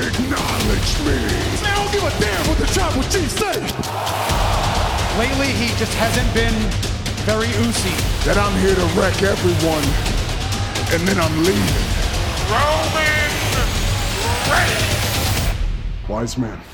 Acknowledge me. I don't give a damn what the tribal chief say. Lately, he just hasn't been very oozy. That I'm here to wreck everyone, and then I'm leaving. Roman Reigns. Wise man.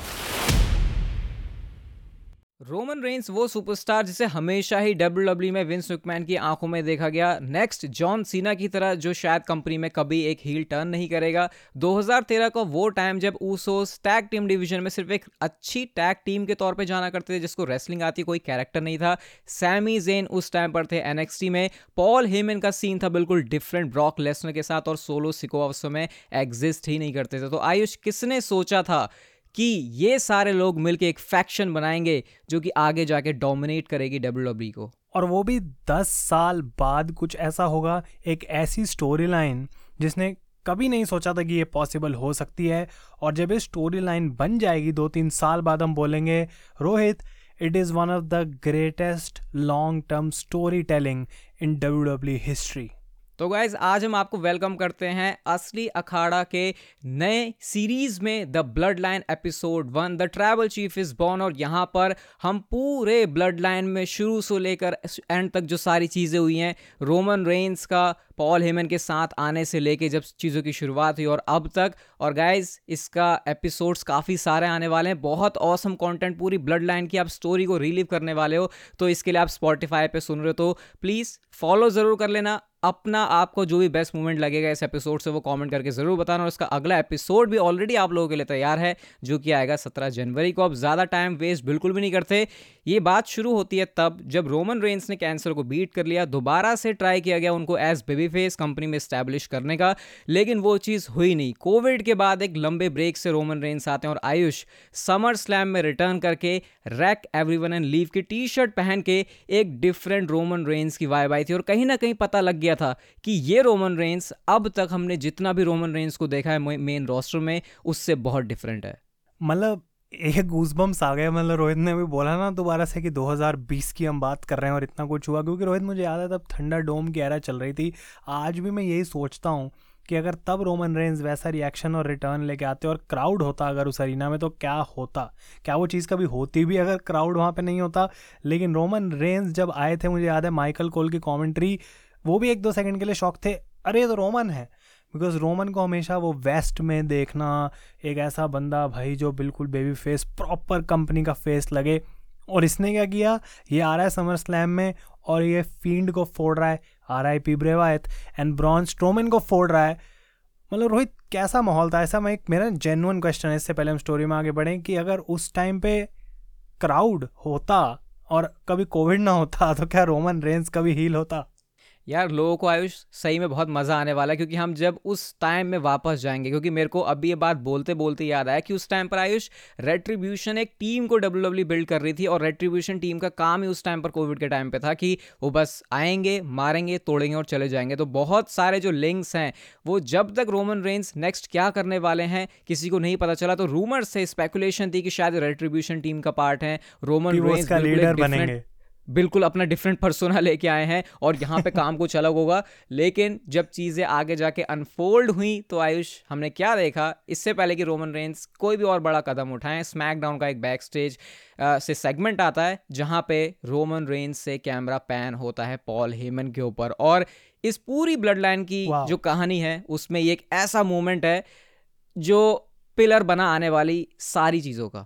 Roman Reigns वो superstar जिसे हमेशा ही W में Vince McMahon की आँखों में देखा गया। नेक्स्ट जॉन सीना की तरह, जो शायद कंपनी में कभी एक हील टर्न नहीं करेगा। 2013 का वो टाइम जब ऊसोस टैग टीम डिवीज़न में सिर्फ़ एक अच्छी टैग टीम के तौर पे जाना करते थे, जिसको रेसलिंग आती कोई कैरेक्टर नहीं था। सैमी जेन उस टाइम पर थे एनएक्सटी में। पॉल हेमन का सीन था बिल्कुल डिफरेंट ब्रॉक लेसनर के साथ और सोलो सिको में एग्जिस्ट ही नहीं करते थे। तो आयुष, किसने सोचा था कि ये सारे लोग मिलकर एक फैक्शन बनाएँगे जो कि आगे जाके डोमिनेट करेगी डब्ल्यू को। और वो भी दस साल बाद कुछ ऐसा होगा, एक ऐसी स्टोरी लाइन जिसने कभी नहीं सोचा था कि ये पॉसिबल हो सकती है। और जब ये स्टोरी लाइन बन जाएगी दो तीन साल बाद हम बोलेंगे, Rohit it is one of the greatest long term storytelling in W history तो गाइज़ आज हम आपको वेलकम करते हैं असली अखाड़ा के नए सीरीज़ में the Bloodline episode one the tribal chief is born और यहाँ पर हम पूरे ब्लड लाइन में शुरू से लेकर एंड तक जो सारी चीज़ें हुई हैं रोमन रेंस का पॉल हेमन के साथ आने से लेके जब चीज़ों की शुरुआत हुई और अब तक और गाइज़ इसका एपिसोड्स काफ़ी सारे आने वाले हैं। बहुत औसम कंटेंट पूरी ब्लड लाइन की आप स्टोरी को रिलीव करने वाले हो। तो इसके लिए आप स्पॉटिफाई पे सुन रहे हो तो प्लीज़ फॉलो ज़रूर कर लेना। अपना आपको जो भी बेस्ट मोमेंट लगेगा इस एपिसोड से वो कमेंट करके ज़रूर बताना और इसका अगला एपिसोड भी ऑलरेडी आप लोगों के लिए तैयार है, जो कि आएगा सत्रह जनवरी को। अब ज़्यादा टाइम वेस्ट बिल्कुल भी नहीं करते। ये बात शुरू होती है तब जब रोमन रेंस ने कैंसर को बीट कर लिया, दोबारा से ट्राई किया गया उनको एज बेबी फेस कंपनी में स्टैब्लिश करने का, लेकिन वो चीज़ हुई नहीं। कोविड के बाद एक लंबे ब्रेक से रोमन रेंस आते हैं और आयुष समर स्लैम में रिटर्न करके रैक एवरीवन एंड लीव की टी शर्ट पहन के एक डिफरेंट रोमन रेंस की वाइब आई थी और कहीं ना कहीं पता लग गया था कि ये रोमन रेंस अब तक हमने जितना भी रोमन रेंस को देखा है मेन रोस्टर में, उससे बहुत डिफरेंट है। मतलब एक गूजबम्स आ गए मतलब रोहित ने अभी बोला ना दोबारा से कि 2020 की हम बात कर रहे हैं और इतना कुछ हुआ, क्योंकि रोहित, मुझे याद है तब थंडर डोम की एरा चल रही थी। आज भी मैं यही सोचता हूँ कि अगर तब रोमन रेंज वैसा रिएक्शन और रिटर्न लेके आते और क्राउड होता अगर उस अरीना में तो क्या होता? क्या वो चीज़ कभी होती भी अगर क्राउड वहाँ पे नहीं होता? लेकिन रोमन रेंज जब आए थे, मुझे याद है माइकल कोल की कॉमेंट्री वो भी एक दो सेकंड के लिए शौक थे। अरे तो रोमन है। बिकॉज़ रोमन को हमेशा वो वेस्ट में देखना, एक ऐसा बंदा भाई जो बिल्कुल बेबी फेस प्रॉपर कंपनी का फेस लगे। और इसने क्या किया? ये आ रहा है समर स्लैम में और ये फ़ील्ड को फोड़ रहा है। R I P Bray Wyatt and Braun Strowman को फोड़ रहा है। मतलब रोहित, कैसा माहौल था? ऐसा मैं एक, मेरा जेनुअन क्वेश्चन है। इससे पहले हम स्टोरी में आगे बढ़ें कि अगर उस टाइम पे क्राउड होता और कभी कोविड ना होता तो क्या रोमन रेंज कभी हील होता? यार लोगों को आयुष सही में बहुत मज़ा आने वाला है क्योंकि हम जब उस टाइम में वापस जाएँगे क्योंकि मेरे को अभी ये बात बोलते बोलते याद आया कि उस टाइम पर आयुष रेट्रीब्यूशन एक टीम को डब्ल्यू डब्ल्यू बिल्ड कर रही थी और रेट्रीब्यूशन टीम का काम ही उस टाइम पर कोविड के टाइम पे था कि वो बस आएँगे मारेंगे तोड़ेंगे और चले जाएँगे। तो बहुत सारे जो लिंक्स हैं वो जब तक रोमन रेंस नेक्स्ट क्या करने वाले हैं किसी को नहीं पता चला तो रूमर से स्पेकुलेशन थी कि शायद रेट्रीब्यूशन टीम का पार्ट है। रोमन रेंस का लीडर बनेंगे। बिल्कुल अपना डिफरेंट पर्सोना लेके आए हैं और यहाँ पे काम कुछ अलग होगा। लेकिन जब चीज़ें आगे जाके अनफोल्ड हुई तो आयुष हमने क्या देखा? इससे पहले कि रोमन रेंस कोई भी और बड़ा कदम उठाएँ स्मैकडाउन का एक बैक स्टेज से सेगमेंट आता है जहाँ पे रोमन रेंस से कैमरा पैन होता है पॉल हेमन के ऊपर। और इस पूरी ब्लड लाइन की जो कहानी है उसमें ये एक ऐसा मोमेंट है जो पिलर बना आने वाली सारी चीज़ों का।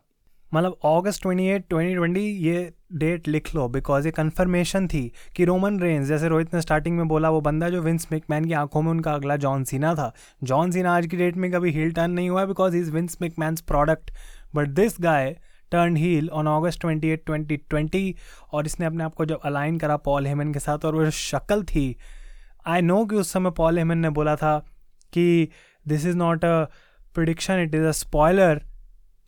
मतलब August twenty eight twenty twenty ये डेट लिख लो बिकॉज़ ये कन्फर्मेशन थी कि रोमन रेंज जैसे रोहित ने स्टार्टिंग में बोला, वो बंदा जो विंस मैकमैन की आँखों में उनका अगला जॉन सीना था। जॉन सीना आज की डेट में कभी हील टर्न नहीं हुआ because is Vince McMahon's product but this guy turn heel on August twenty eight twenty twenty और इसने अपने आप को जब अलाइन करा पॉल हेमन के साथ, और वो जो शक्ल थी। आई नो कि उस समय पॉल हेमन ने बोला था कि this is not a prediction it is a spoiler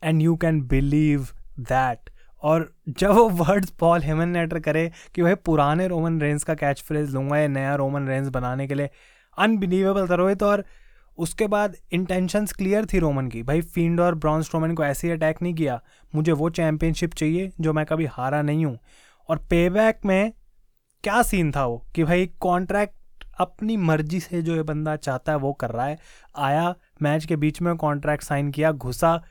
and you can believe that और जब वो वर्ड्स पॉल हेमन ने एटर करे कि भाई पुराने रोमन रेंस का कैच फ्रेज लूँगा या नया रोमन रेंस बनाने के लिए अनबिलीवेबल था रोहित और उसके बाद इंटेंशंस क्लियर थी रोमन की। भाई फ़ील्ड और ब्रॉन्स रोमन को ऐसे ही अटैक नहीं किया। मुझे वो चैम्पियनशिप चाहिए जो मैं कभी हारा नहीं हूँ। और पे बैक में क्या सीन था वो? कि भाई कॉन्ट्रैक्ट अपनी मर्ज़ी से जो ये बंदा चाहता है वो कर रहा है। आया मैच के बीच में कॉन्ट्रैक्ट साइन किया, घुसा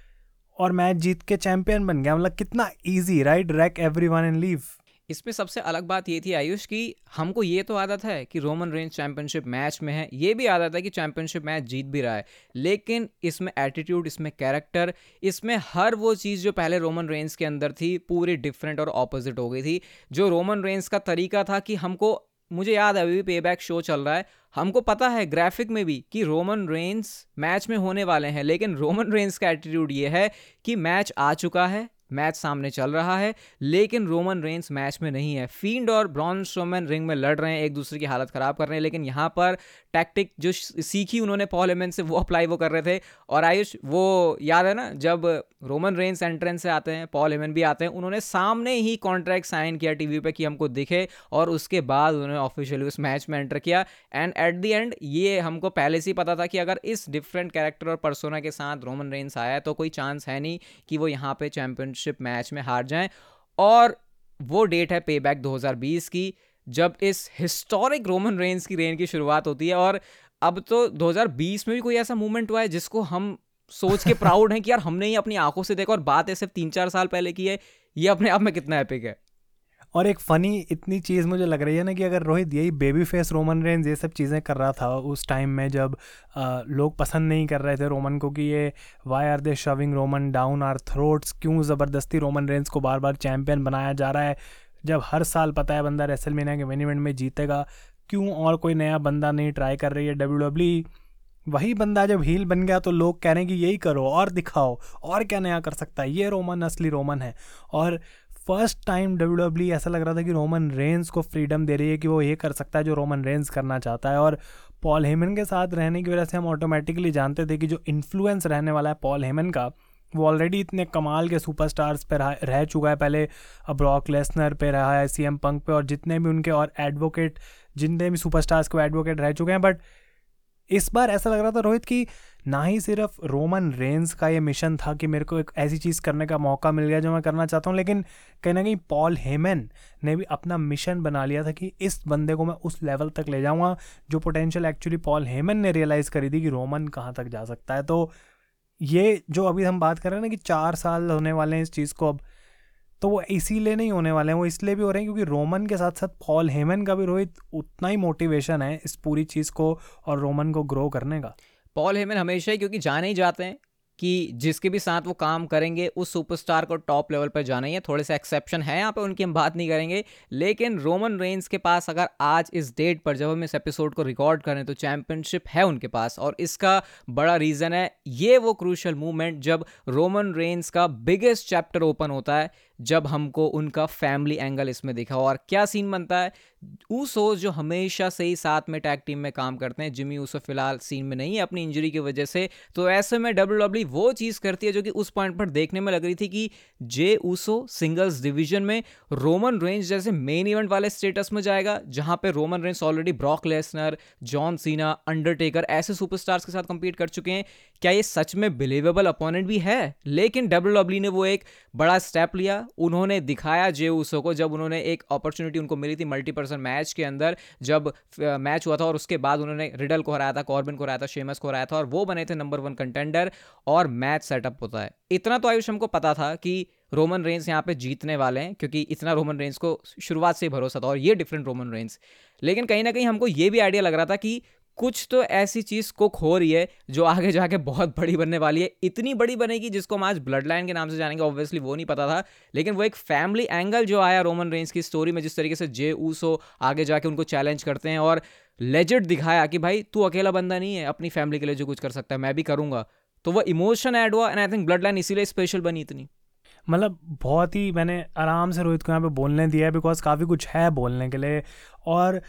और मैच जीत के चैंपियन बन गया। मतलब कितना easy right wreck everyone and leave इसमें सबसे अलग बात ये थी आयुष की, हमको ये तो आदत है कि रोमन रेंज चैंपियनशिप मैच में है। ये भी आदत है कि चैंपियनशिप मैच जीत भी रहा है। लेकिन इसमें एटीट्यूड इसमें कैरेक्टर इसमें हर वो चीज़ जो पहले रोमन रेंज के अंदर थी, पूरी डिफरेंट और ऑपोजिट हो गई थी। जो रोमन रेंज का तरीका था कि हमको मुझे याद है, अभी भी पे बैक शो चल रहा है। हमको पता है ग्राफिक में भी कि रोमन रेंस मैच में होने वाले हैं, लेकिन रोमन रेंस का एटीट्यूड ये है कि मैच आ चुका है। मैच सामने चल रहा है, लेकिन रोमन रेंस मैच में नहीं है। फ़ील्ड और ब्रॉन स्ट्रोमैन रिंग में लड़ रहे हैं, एक दूसरे की हालत ख़राब कर रहे हैं, लेकिन यहाँ पर टैक्टिक जो सीखी उन्होंने पॉल हेमन से, वो अप्लाई वो कर रहे थे। और आयुष, वो याद है ना, जब रोमन रेंस एंट्रेंस से आते हैं, पॉल हेमन भी आते हैं, उन्होंने सामने ही कॉन्ट्रैक्ट साइन किया टीवी पे कि हमको दिखे, और उसके बाद उन्होंने ऑफिशियली उस मैच में एंटर किया। एंड एट दी एंड ये हमको पहले से ही पता था कि अगर इस डिफरेंट कैरेक्टर और परसोना के साथ रोमन रेंस आया तो कोई चांस है नहीं कि वो यहाँ पे चैंपियनशिप मैच में हार जाएँ। और वो डेट है पे बैक 2020 की, जब इस हिस्टोरिक रोमन रेंज की रेन की शुरुआत होती है। और अब तो 2020 में भी कोई ऐसा मूवमेंट हुआ है जिसको हम सोच के प्राउड हैं कि यार हमने ही अपनी आँखों से देखा और बात है सिर्फ़ तीन चार साल पहले की है, ये अपने आप में कितना एपिक है। और एक फ़नी इतनी चीज़ मुझे लग रही है ना कि अगर रोहित यही बेबी फेस रोमन रेंज ये सब चीज़ें कर रहा था उस टाइम में जब आ, लोग पसंद नहीं कर रहे थे रोमन को कि ये why are they shoving Roman down our throats क्यों ज़बरदस्ती रोमन रेंज को बार बार चैम्पियन बनाया जा रहा है? जब हर साल पता है बंदा रेसल मीना के मिनी में जीतेगा क्यों और कोई नया बंदा नहीं ट्राई कर रही है डब्ल्यू डब्ल्यू e? वही बंदा जब हील बन गया तो लोग कह रहे हैं कि यही करो और दिखाओ और क्या नया कर सकता है? ये रोमन असली रोमन है। और फ़र्स्ट टाइम डब्ल्यू डब्ल्यू ऐसा लग रहा था कि रोमन रेंज को फ्रीडम दे रही है कि वो ये कर सकता है जो रोमन रेंज करना चाहता है। और पॉल हेमन के साथ रहने की वजह से हम ऑटोमेटिकली जानते थे कि जो इन्फ्लुएंस रहने वाला है पॉल हेमन का वो ऑलरेडी इतने कमाल के सुपरस्टार्स पे रह, रह चुका है। पहले ब्रॉक लेसनर पे रहा है सी एम पंक पे और जितने भी उनके और एडवोकेट जितने भी सुपरस्टार्स को एडवोकेट रह चुके हैं। बट इस बार ऐसा लग रहा था रोहित कि ना ही सिर्फ़ रोमन रेंज का ये मिशन था कि मेरे को एक ऐसी चीज़ करने का मौका मिल गया जो मैं करना चाहता हूँ, लेकिन कहीं ना कहीं पॉल हेमन ने भी अपना मिशन बना लिया था कि इस बंदे को मैं उस लेवल तक ले जाऊँगा जो पोटेंशियल एक्चुअली पॉल हेमन ने रियलाइज़ करी थी कि रोमन कहाँ तक जा सकता है। तो ये जो अभी हम बात कर रहे हैं ना कि चार साल होने वाले हैं इस चीज़ को, अब तो वो इसीलिए नहीं होने वाले हैं, वो इसलिए भी हो रहे हैं क्योंकि रोमन के साथ साथ पॉल हेमन का भी रोहित उतना ही मोटिवेशन है इस पूरी चीज़ को और रोमन को ग्रो करने का। पॉल हेमन हमेशा ही, क्योंकि जाने ही जाते हैं कि जिसके भी साथ वो काम करेंगे, उस सुपरस्टार को टॉप लेवल पर जाना ही है। थोड़े से एक्सेप्शन है यहाँ पे, उनकी हम बात नहीं करेंगे। लेकिन रोमन रेंज के पास अगर आज इस डेट पर जब हम इस एपिसोड को रिकॉर्ड करें तो चैंपियनशिप है उनके पास और इसका बड़ा रीज़न है। ये वो क्रूशल मूवमेंट जब रोमन रेंज का बिगेस्ट चैप्टर ओपन होता है जब हमको उनका फैमिली एंगल इसमें दिखा और क्या सीन बनता है? ऊसोस जो हमेशा से ही साथ में टैग टीम में काम करते हैं जिमी ऊसो फ़िलहाल सीन में नहीं है अपनी इंजरी की वजह से। तो ऐसे में डब्ल्यू डब्ल्यू वो चीज़ करती है जो कि उस पॉइंट पर देखने में लग रही थी कि जे ऊसो सिंगल्स डिवीज़न में रोमन रेंज जैसे मेन इवेंट वाले स्टेटस में जाएगा, जहाँ पे Roman Reigns already Brock Lesnar John Cena Undertaker ऐसे सुपरस्टार्स के साथ कंपीट कर चुके हैं। क्या ये सच में बिलीवेबल अपोनेंट भी है? लेकिन डब्ल्यू डब्ल्यू ने वो एक बड़ा स्टेप लिया उन्होंने दिखाया जे ऊसो को जब उन्होंने एक अपॉर्चुनिटी उनको मिली थी मल्टीपर्सन मैच के अंदर, जब मैच हुआ था और उसके बाद उन्होंने रिडल को हराया था कॉर्बिन को हराया था शेमस को हराया था और वो बने थे नंबर वन कंटेंडर और मैच सेटअप होता है। इतना तो आयुष हमको पता था कि रोमन रेंज यहाँ पे जीतने वाले हैं, क्योंकि इतना रोमन रेंज को शुरुआत से भरोसा था और ये डिफरेंट रोमन रेंज लेकिन कहीं ना कहीं हमको ये भी आइडिया लग रहा था कि कुछ तो ऐसी चीज़ कुक हो रही है, जो आगे जाके बहुत बड़ी बनने वाली है। इतनी बड़ी बनेगी जिसको हम आज ब्लड लाइन के नाम से जानेंगे ऑब्वियसली वो नहीं पता था। लेकिन वो एक फैमिली एंगल जो आया रोमन रेंज की स्टोरी में, जिस तरीके से जे ऊसो आगे जाके उनको चैलेंज करते हैं और लेजेड दिखाया कि भाई, तू अकेला बंदा नहीं है, अपनी फैमिली के लिए जो कुछ कर सकता है, मैं भी करूँगा। तो वो इमोशन ऐड हुआ and I think blood line इसीलिए स्पेशल बनी इतनी। मतलब बहुत ही मैंने आराम से रोहित को यहाँ पे बोलने दिया है बिकॉज़ काफ़ी कुछ है बोलने के लिए। और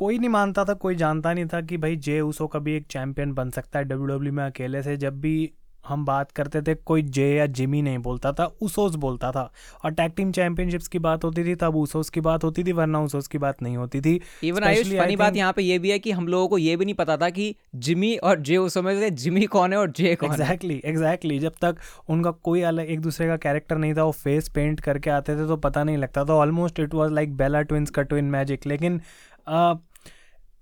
कोई नहीं मानता था कोई जानता नहीं था कि भाई जे उसो कभी एक चैंपियन बन सकता है डब्ल्यू डब्ल्यू में अकेले से। जब भी हम बात करते थे कोई जे या जिमी नहीं बोलता था उसोस बोलता था। और टैग टीम चैंपियनशिप्स की बात होती थी तब उसोस की बात होती थी वरना उसोस की बात नहीं होती थी। इवन आयुष फनी बात यहाँ पे ये भी है कि हम लोगों को ये भी नहीं पता था कि जिमी और जे उसो में से जिमी कौन है और जे कौन एग्जैक्टली exactly, एग्जैक्टली exactly. जब तक उनका कोई अलग एक दूसरे का कैरेक्टर नहीं था वो फेस पेंट करके आते थे तो पता नहीं लगता था। Almost it was like Bella Twins का ट्विन मैजिक लेकिन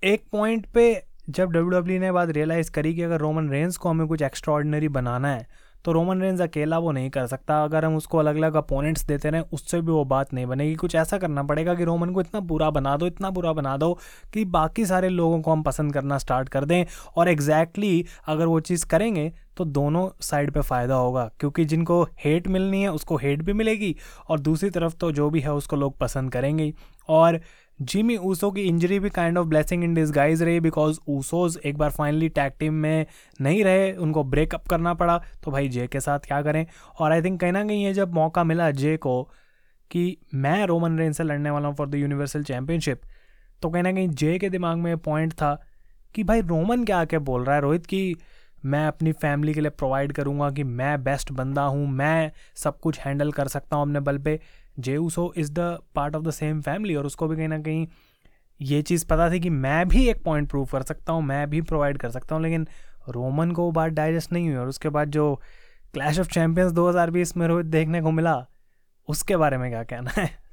एक पॉइंट पे जब डब्ल्यू ने बात रियलाइज़ करी कि अगर रोमन रेंस को हमें कुछ एक्स्ट्रॉर्डनरी बनाना है तो रोमन रेंज अकेला वो नहीं कर सकता। अगर हम उसको अलग अलग अपोनेंट्स देते रहें, उससे भी वो बात नहीं बनेगी। कुछ ऐसा करना पड़ेगा कि रोमन को इतना बुरा बना दो, इतना बुरा बना दो कि बाकी सारे लोगों को हम पसंद करना स्टार्ट कर दें। और एग्जैक्टली exactly अगर वो चीज़ करेंगे तो दोनों साइड पे फ़ायदा होगा, क्योंकि जिनको हेट मिलनी है, उसको हेट भी मिलेगी। और दूसरी तरफ़ तो जो भी है, उसको लोग पसंद करेंगे और जिमी ऊसो की इंजरी भी kind of blessing in disguise रही बिकॉज़ ऊसोज एक बार फाइनली टैग टीम में नहीं रहे, उनको ब्रेकअप करना पड़ा। तो भाई जे के साथ क्या करें? और आई थिंक कहीं ना कहीं ये जब मौका मिला जे को कि मैं रोमन रेन से लड़ने वाला हूँ फॉर द यूनिवर्सल चैम्पियनशिप तो कहीं ना कहीं जे के दिमाग में पॉइंट था कि भाई रोमन क्या आके बोल रहा है? रोहित कि मैं अपनी फैमिली के लिए प्रोवाइड करूँगा कि मैं बेस्ट बंदा हूँ, मैं सब कुछ हैंडल कर सकता हूँ अपने बल पे। Jey Uso is the part of the same family और उसको भी कहीं ना कहीं ये चीज़ पता थी कि मैं भी एक पॉइंट प्रूव कर सकता हूँ, मैं भी प्रोवाइड कर सकता हूँ, लेकिन रोमन को वो बात डाइजेस्ट नहीं हुई और उसके बाद जो क्लैश ऑफ़ चैम्पियंस 2020 में रोहित देखने को मिला, उसके बारे में क्या कहना है?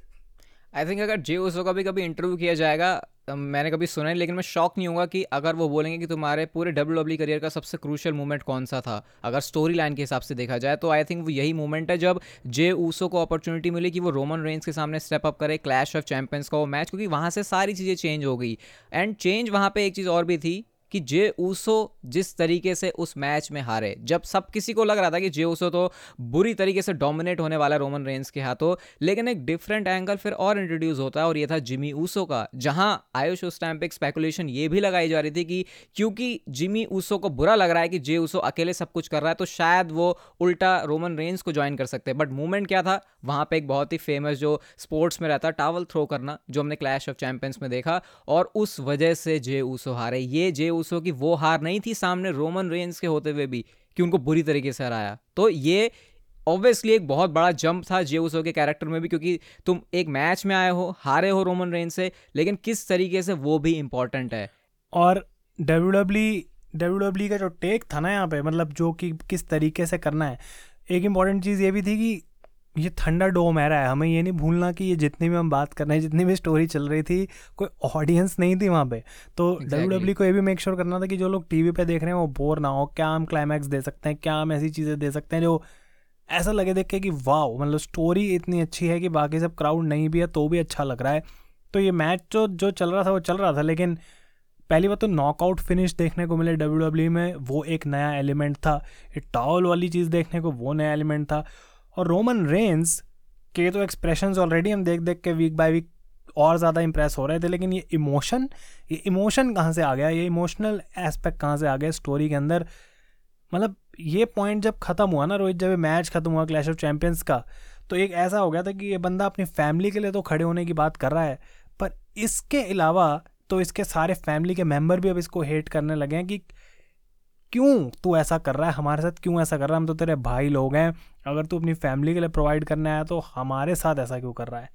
आई थिंक अगर जे उसो का भी कभी इंटरव्यू किया जाएगा तो मैंने कभी सुना है लेकिन मैं शॉक नहीं होगा कि अगर वो बोलेंगे कि तुम्हारे पूरे डब्ल्यू डब्ल्यू करियर का सबसे क्रूशल मोमेंट कौन सा था, अगर स्टोरी लाइन के हिसाब से देखा जाए तो आई थिंक वो यही मोमेंट है जब जे ऊसो को अपॉर्चुनिटी मिली कि वो रोमन रेंज के सामने स्टेप अप करे क्लैश ऑफ़ चैंपियंस का वो मैच क्योंकि वहाँ से सारी चीज़ें चेंज हो गई। एंड चेंज वहाँ पर एक चीज़ और भी थी कि जे ऊसो जिस तरीके से उस मैच में हारे। जब सब किसी को लग रहा था कि जे ऊसो तो बुरी तरीके से डोमिनेट होने वाला रोमन रेंज के हाथों, लेकिन एक डिफरेंट एंगल फिर और इंट्रोड्यूस होता है और ये था जिमी ऊसो का, जहाँ आयुष उस टाइम पे स्पेकुलेशन ये भी लगाई जा रही थी कि क्योंकि जिमी ऊसो को बुरा लग रहा है कि जे ऊसो अकेले सब कुछ कर रहा है तो शायद वो उल्टा रोमन रेंज को ज्वाइन कर सकते हैं। बट मूवमेंट क्या था? वहाँ पर एक बहुत ही फ़ेमस जो स्पोर्ट्स में रहता टावल थ्रो करना, जो हमने क्लैश ऑफ़ चैंपियंस में देखा, और उस वजह से जे ऊसो हारे। ये जे ऊसो की वो हार नहीं थी सामने रोमन रेंज के होते हुए भी कि उनको बुरी तरीके से हराया। तो ये ऑब्वियसली एक बहुत बड़ा जंप था जे ऊसो के कैरेक्टर में भी क्योंकि तुम एक मैच में आए हो, हारे हो रोमन रेंज से, लेकिन किस तरीके से वो भी इंपॉर्टेंट है। और डब्ल्यू डब्ल्यू डब्ल्यू का जो टेक था ना यहाँ पे मतलब जो कि किस तरीके से करना है, एक इंपॉर्टेंट चीज़ ये भी थी कि ये थंडर डोम है रहा है। हमें ये नहीं भूलना कि ये जितनी भी हम बात कर रहे हैं जितनी भी स्टोरी चल रही थी कोई ऑडियंस नहीं थी वहाँ पे। तो डब्ल्यू डब्ल्यू को ये भी मेक श्योर करना था कि जो लोग टीवी पे देख रहे हैं वो बोर ना हो क्या हम क्लाइमैक्स दे सकते हैं क्या हम ऐसी चीज़ें दे सकते हैं जो ऐसा लगे देख के कि वाह मतलब स्टोरी इतनी अच्छी है कि बाकी सब क्राउड नहीं भी है तो भी अच्छा लग रहा है। तो ये मैच जो जो चल रहा था वो चल रहा था लेकिन पहली बात तो नॉकआउट फिनिश देखने को मिले डब्ल्यू डब्ल्यू में वो एक नया एलिमेंट था। टावल वाली चीज़ देखने को वो नया एलिमेंट था। और रोमन रेंस के तो एक्सप्रेशन ऑलरेडी हम देख देख के वीक बाय वीक और ज़्यादा इंप्रेस हो रहे थे, लेकिन ये इमोशन ये इमोशन कहाँ से आ गया? ये इमोशनल एस्पेक्ट कहाँ से आ गया स्टोरी के अंदर? मतलब ये पॉइंट जब ख़त्म हुआ ना रोहित, जब मैच ख़त्म हुआ क्लैश ऑफ़ चैम्पियंस का तो एक ऐसा हो गया था कि ये बंदा अपनी फैमिली के लिए तो खड़े होने की बात कर रहा है, पर इसके अलावा तो इसके सारे फैमिली के मेंबर भी अब इसको हेट करने लगे हैं कि क्यों तू ऐसा कर रहा है? हमारे साथ क्यों ऐसा कर रहा है? हम तो तेरे भाई लोग हैं। अगर तू अपनी फैमिली के लिए प्रोवाइड करने आया तो हमारे साथ ऐसा क्यों कर रहा है?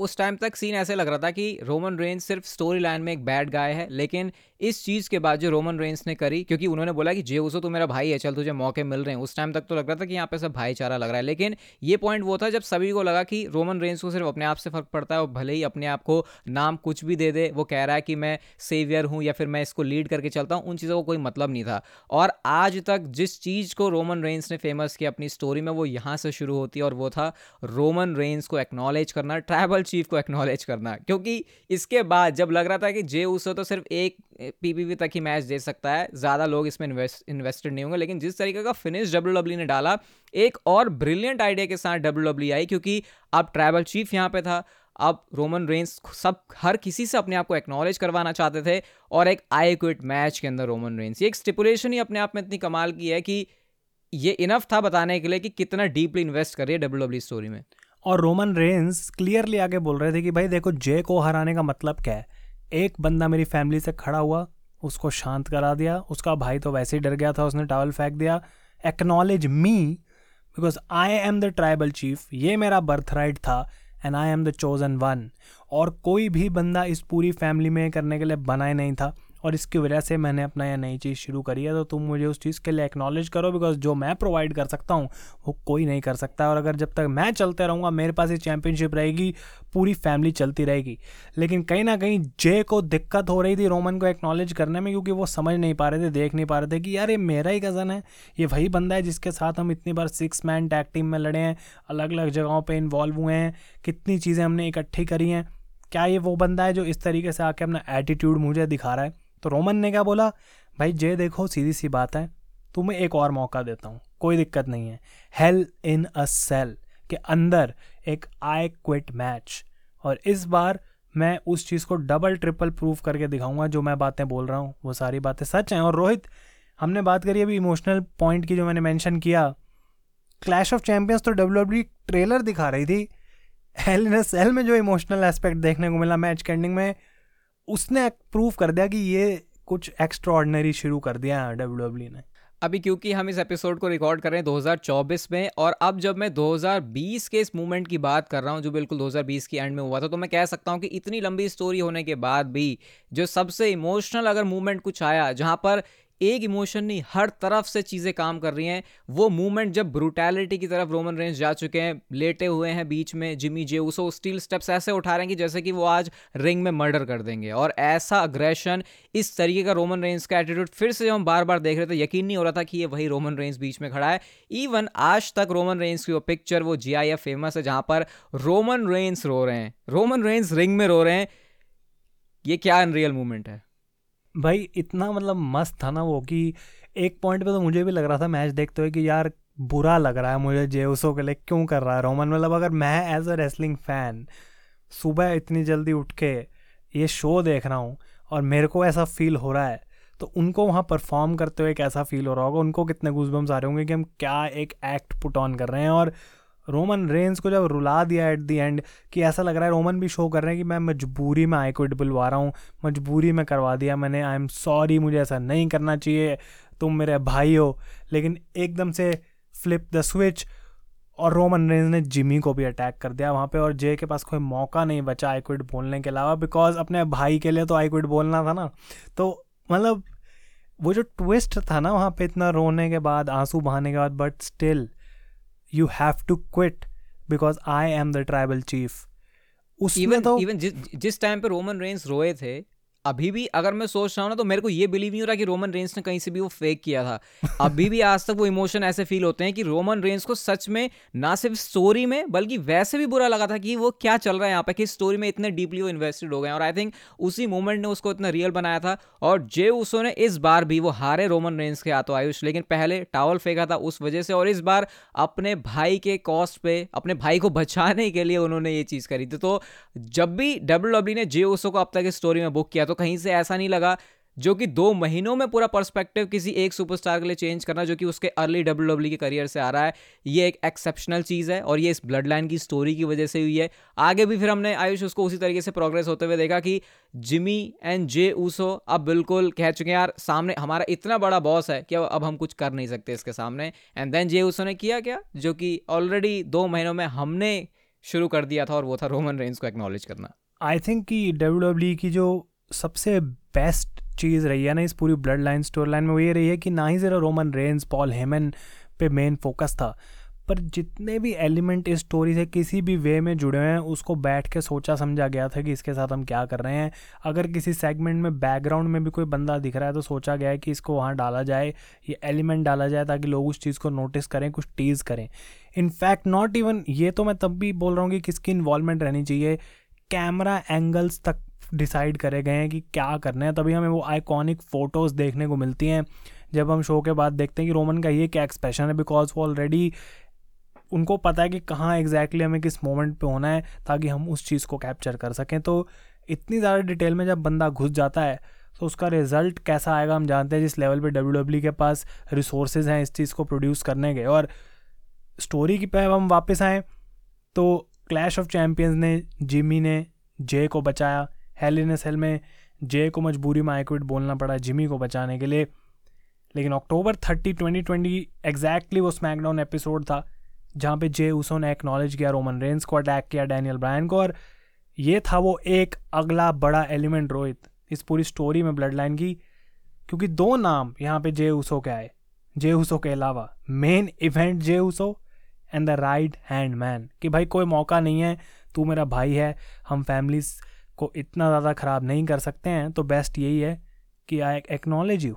उस टाइम तक सीन ऐसे लग रहा था कि रोमन रेंज सिर्फ़ स्टोरी लाइन में एक बैड गाय है, लेकिन इस चीज़ के बाद जो रोमन रेंज ने करी, क्योंकि उन्होंने बोला कि जे उसो तो मेरा भाई है, चल तुझे मौके मिल रहे हैं। उस टाइम तक तो लग रहा था कि यहाँ पे सब भाईचारा लग रहा है, लेकिन ये पॉइंट वो था जब सभी को लगा कि रोमन रेंज को सिर्फ़ अपने आप से फ़र्क पड़ता है और भले ही अपने आप को नाम कुछ भी दे दे, वो कह रहा है कि मैं सेवियर हूँ या फिर मैं इसको लीड करके चलता हूँ, उन चीज़ों को कोई मतलब नहीं था। और आज तक जिस चीज़ को रोमन रेंज ने फ़ेमस किया अपनी स्टोरी में, वो यहाँ से शुरू होती है और वो था रोमन रेंज को एक्नॉलेज करना ट्राइबल चीफ को एक्नॉलेज करना। क्योंकि इसके बाद जब लग रहा था कि जे उसो तो सिर्फ़ एक पीपीवी तक ही मैच दे सकता है, ज़्यादा लोग इसमें इन्वेस्ट इन्वेस्टेड नहीं होंगे। लेकिन जिस तरीके का फिनिश डब्ल्यू डब्ल्यू ने डाला, एक और ब्रिलियंट आइडिया के साथ डब्ल्यू डब्ल्यू आई, क्योंकि अब ट्राइबल चीफ यहाँ पे था, अब रोमन रेंस सब, हर किसी से अपने आप को एक्नॉलेज करवाना चाहते थे, और एक आई क्विट मैच के अंदर रोमन रेंस ये एक स्टिपुलेशन ही अपने आप में इतनी कमाल की है कि ये इनफ था बताने के लिए कि कितना डीपली इन्वेस्ट कर है डब्ल्यू डब्ल्यू स्टोरी में। और रोमन रेंस क्लियरली आगे बोल रहे थे कि भाई देखो जे को हराने का मतलब क्या है? एक बंदा मेरी फैमिली से खड़ा हुआ, उसको शांत करा दिया, उसका भाई तो वैसे ही डर गया था, उसने टावल फेंक दिया। Acknowledge me because I am the tribal chief ये मेरा बर्थ राइट था and I am the chosen one और कोई भी बंदा इस पूरी फैमिली में करने के लिए बनाए नहीं था। और इसकी वजह से मैंने अपना यह नई चीज़ शुरू करी है तो तुम मुझे उस चीज़ के लिए एक्नॉलेज करो बिकॉज़ जो मैं प्रोवाइड कर सकता हूँ, वो कोई नहीं कर सकता। और अगर जब तक मैं चलते रहूँगा, मेरे पास ये चैम्पियनशिप रहेगी, पूरी फैमिली चलती रहेगी। लेकिन कहीं ना कहीं जे को दिक्कत हो रही थी रोमन को एक्नॉलेज करने में, क्योंकि वो समझ नहीं पा रहे थे, देख नहीं पा रहे थे कि यार ये मेरा ही कज़न है, ये वही बंदा है जिसके साथ हम इतनी बार सिक्स मैन टैग टीम में लड़े हैं अलग अलग जगहों पर इन्वॉल्व हुए हैं, कितनी चीज़ें हमने इकट्ठी करी हैं, क्या ये वो बंदा है जो इस तरीके से आके अपना एटीट्यूड मुझे दिखा रहा है? तो रोमन ने क्या बोला, भाई, जे देखो, सीधी सी बात है, तुम्हें एक और मौका देता हूँ, कोई दिक्कत नहीं है। हेल इन अ सेल के अंदर एक आई क्विट मैच और इस बार मैं उस चीज़ को डबल ट्रिपल प्रूफ करके दिखाऊँगा, जो मैं बातें बोल रहा हूँ, वो सारी बातें सच हैं। और रोहित, हमने बात करी अभी इमोशनल पॉइंट की जो मैंने मेंशन किया। क्लैश ऑफ़ चैंपियंस तो डब्ल्यू ट्रेलर दिखा रही थी। हेल इन अ सेल में जो इमोशनल एस्पेक्ट देखने को मिला मैच के एंडिंग में उसने प्रूव कर दिया कि ये कुछ एक्स्ट्रा शुरू कर दिया है डब्ल्यू ने। अभी क्योंकि हम इस एपिसोड को रिकॉर्ड कर रहे हैं 2024 में और अब जब मैं 2020 के इस मूवमेंट की बात कर रहा हूँ, जो बिल्कुल 2020 की एंड में हुआ था तो मैं कह सकता हूँ कि इतनी लंबी स्टोरी होने के बाद भी जो सबसे इमोशनल अगर मूवमेंट कुछ आया, जहाँ पर एक इमोशन नहीं, हर तरफ़ से चीज़ें काम कर रही हैं। वो मूवमेंट जब ब्रूटैलिटी की तरफ़ रोमन रेंज जा चुके हैं, लेटे हुए हैं बीच में, Jimmy Jey Uso steel steps ऐसे उठा रहे हैं कि जैसे कि वो आज रिंग में मर्डर कर देंगे। और ऐसा अग्रेशन इस तरीके का रोमन रेंज का एटीट्यूड फिर से हम बार बार देख रहे थे, यकीन नहीं हो रहा था कि ये वही रोमन रेंज बीच में खड़ा है। इवन आज तक रोमन रेंज की वो पिक्चर वो जी फ़ेमस है, जहाँ पर रोमन रेंज रो रहे हैं, रोमन रेंज रिंग में रो रहे हैं। ये क्या अनरियल मूवमेंट है। भाई, इतना मतलब मस्त था ना वो कि एक पॉइंट पे तो मुझे भी लग रहा था मैच देखते हुए कि यार बुरा लग रहा है मुझे जेउसो के लिए, क्यों कर रहा है रोमन? मतलब अगर मैं एज अ रेसलिंग फ़ैन सुबह इतनी जल्दी उठ के ये शो देख रहा हूँ और मेरे को ऐसा फील हो रहा है तो उनको वहाँ परफॉर्म करते हुए कैसा फील हो रहा होगा? उनको कितने गूजबम्स आ रहे होंगे कि हम क्या एक एक्ट पुट ऑन कर रहे हैं? और रोमन रेंस को जब रुला दिया एट दी एंड कि ऐसा लग रहा है रोमन भी शो कर रहे हैं कि मैं मजबूरी में आई क्विट बुलवा रहा हूँ, मजबूरी में करवा दिया मैंने आई एम सॉरी मुझे ऐसा नहीं करना चाहिए, तुम मेरे भाई हो। लेकिन एकदम से फ्लिप द स्विच और रोमन रेंज ने जिमी को भी अटैक कर दिया वहाँ पे और जे के पास कोई मौका नहीं बचा आई क्विट बोलने के अलावा बिकॉज़ अपने भाई के लिए तो आई क्विट बोलना था ना। तो मतलब वो जो ट्विस्ट था ना वहाँ पे इतना रोने के बाद, आँसू बहाने के बाद but still you have to quit because I am the tribal chief उसमें तो इवन जिस टाइम पे रोमन रेंस रोए थे अभी भी अगर मैं सोच रहा हूँ ना तो मेरे को ये बिलीव नहीं हो रहा कि रोमन रेंस ने कहीं से भी वो फेक किया था। अभी भी आज तक वो इमोशन ऐसे फील होते हैं कि रोमन रेंस को सच में ना सिर्फ़ स्टोरी में, बल्कि वैसे भी बुरा लगा था कि वो क्या चल रहा है यहाँ पे, कि स्टोरी में इतने डीपली वो इन्वेस्टेड हो गए और आई थिंक उसी मोमेंट ने उसको इतना रियल बनाया था और जे उसो ने इस बार भी वो हारे रोमन रेंस के हाथों, आयुष। लेकिन पहले टावल फेंका था उस वजह से और इस बार अपने भाई के कॉस्ट पे, अपने भाई को बचाने के लिए उन्होंने ये चीज़ करी थी। तो जब भी डब्ल्यू डब्ल्यू ने जे उसो को अब तक इस स्टोरी में बुक किया तो कहीं से ऐसा नहीं लगा, जो कि दो महीनों में पूरा पर्सपेक्टिव किसी एक सुपरस्टार के लिए चेंज करना, जो कि उसके अर्ली डब्ल्यू डब्ल्यू के करियर से आ रहा है, ये एक एक्सेप्शनल चीज़ है और ये इस ब्लड लाइन की स्टोरी की वजह से हुई है। आगे भी फिर हमने आयुष उसको उसी तरीके से प्रोग्रेस होते हुए देखा कि जिमी एंड जे ऊसो अब बिल्कुल कह चुके हैं, यार, सामने हमारा इतना बड़ा बॉस है कि अब हम कुछ कर नहीं सकते इसके सामने। एंड देन जे ऊसो ने किया क्या? जो कि ऑलरेडी दो महीनों में हमने शुरू कर दिया था और वो था रोमन रेंज को एक्नॉलेज करना। आई थिंक कि डब्ल्यू डब्ल्यू की जो सबसे बेस्ट चीज़ रही है ना इस पूरी ब्लड लाइन स्टोरी लाइन में, वो ये रही है कि ना ही ज़रा रोमन रेंस पॉल हेमन पे मेन फोकस था, पर जितने भी एलिमेंट इस स्टोरी से किसी भी वे में जुड़े हुए हैं, उसको बैठ के सोचा समझा गया था कि इसके साथ हम क्या कर रहे हैं। अगर किसी सेगमेंट में बैकग्राउंड में भी कोई बंदा दिख रहा है तो सोचा गया है कि इसको वहाँ डाला जाए, ये एलिमेंट डाला जाए, ताकि लोग उस चीज़ को नोटिस करें, कुछ टीज़ करें। इनफैक्ट नॉट इवन ये तो मैं तब भी बोल रहा हूँ कि किसकी इन्वॉल्वमेंट रहनी चाहिए कैमरा एंगल्स तक डिसाइड करे गए हैं कि क्या करना है, तभी हमें वो आइकॉनिक फ़ोटोज़ देखने को मिलती हैं। जब हम शो के बाद देखते हैं कि रोमन का ये क्या एक्सप्रेशन है बिकॉज़ वो ऑलरेडी उनको पता है कि कहाँ एग्जैक्टली exactly हमें किस मोमेंट पे होना है, ताकि हम उस चीज़ को कैप्चर कर सकें। तो इतनी ज़्यादा डिटेल में जब बंदा घुस जाता है तो उसका रिज़ल्ट कैसा आएगा हम जानते हैं, जिस लेवल पे डब्ल्यू डब्ल्यू के पास रिसोर्सेज हैं इस चीज़ को प्रोड्यूस करने के। और स्टोरी की पे हम वापस आएँ तो क्लैश ऑफ़ चैम्पियंस ने जिमी ने जे को बचाया हेल इन सेल में जे को मजबूरी में आईक्विट बोलना पड़ा जिमी को बचाने के लिए। लेकिन October thirty, twenty twenty exactly वो स्मैकडाउन एपिसोड था, जहाँ पे जे उसो ने एक्नॉलेज किया, रोमन रेंस को अटैक किया, डैनियल ब्रायन को, और ये था वो एक अगला बड़ा एलिमेंट रोहित इस पूरी स्टोरी में ब्लड लाइन की, क्योंकि दो नाम यहाँ पे जे ऊसो के आए। जे ऊसो के अलावा main event Jey Uso and the right hand man कि भाई कोई मौका नहीं है, तू मेरा भाई है, हम फैमिलीज़ को इतना ज़्यादा ख़राब नहीं कर सकते हैं तो बेस्ट यही है कि आई एक्नॉलेज यू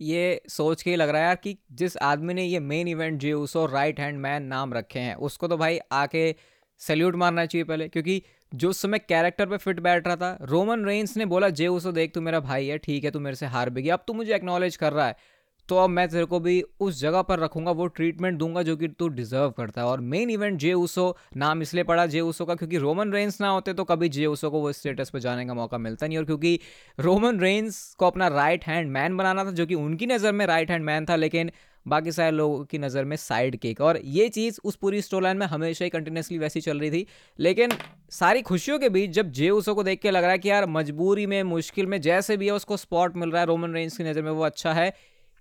ये सोच के लग रहा है यार कि जिस आदमी ने ये main event Jey Uso right hand man नाम रखे हैं, उसको तो भाई आके सैल्यूट मारना चाहिए पहले, क्योंकि जो उस समय कैरेक्टर पे फिट बैठ रहा था रोमन रेंस ने बोला जे उसो देख तू मेरा भाई है, ठीक है, तू मेरे से हार भी गया, अब तू मुझे एक्नॉलेज कर रहा है। तो अब मैं तेरे को भी उस जगह पर रखूँगा, वो ट्रीटमेंट दूँगा जो कि तू डिजर्व करता है। और मेन इवेंट जे उसो नाम इसलिए पड़ा जे उसो का क्योंकि रोमन रेंस ना होते तो कभी जे उसो को वो स्टेटस पर जाने का मौका मिलता नहीं। और क्योंकि रोमन रेंस को अपना राइट हैंड मैन बनाना था, जो कि उनकी नज़र में राइट हैंड मैन था, लेकिन बाकी सारे लोगों की नज़र में साइड केक और ये चीज़ उस पूरी स्टोर लाइन में हमेशा ही कंटिन्यूसली वैसी चल रही थी। लेकिन सारी खुशियों के बीच जब जे उसो को देख के लग रहा है कि यार मजबूरी में, मुश्किल में जैसे भी है, उसको स्पॉट मिल रहा है रोमन रेंज की नज़र में वो अच्छा है।